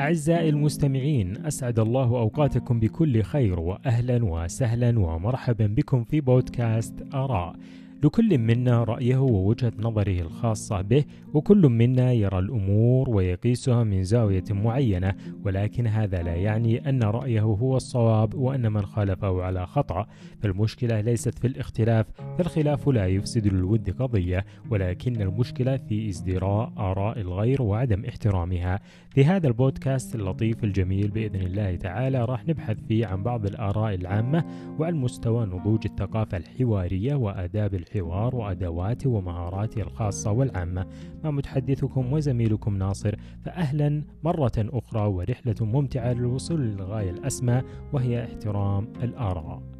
أعزائي المستمعين أسعد الله أوقاتكم بكل خير وأهلا وسهلا ومرحبا بكم في بودكاست آراء. لكل منا رأيه ووجهة نظره الخاصة به وكل منا يرى الأمور ويقيسها من زاوية معينة ولكن هذا لا يعني أن رأيه هو الصواب وأن من خالفه على خطأ. فالمشكلة ليست في الاختلاف فالخلاف لا يفسد للود قضية ولكن المشكلة في ازدراء آراء الغير وعدم احترامها. في هذا البودكاست اللطيف الجميل بإذن الله تعالى راح نبحث فيه عن بعض الآراء العامة وعن مستوى نضوج الثقافة الحوارية وآداب الحوار وأدواته ومهاراته الخاصة والعامة. مع متحدثكم وزميلكم ناصر فأهلا مرة أخرى ورحلة ممتعة للوصول للغاية الأسمى وهي احترام الآراء.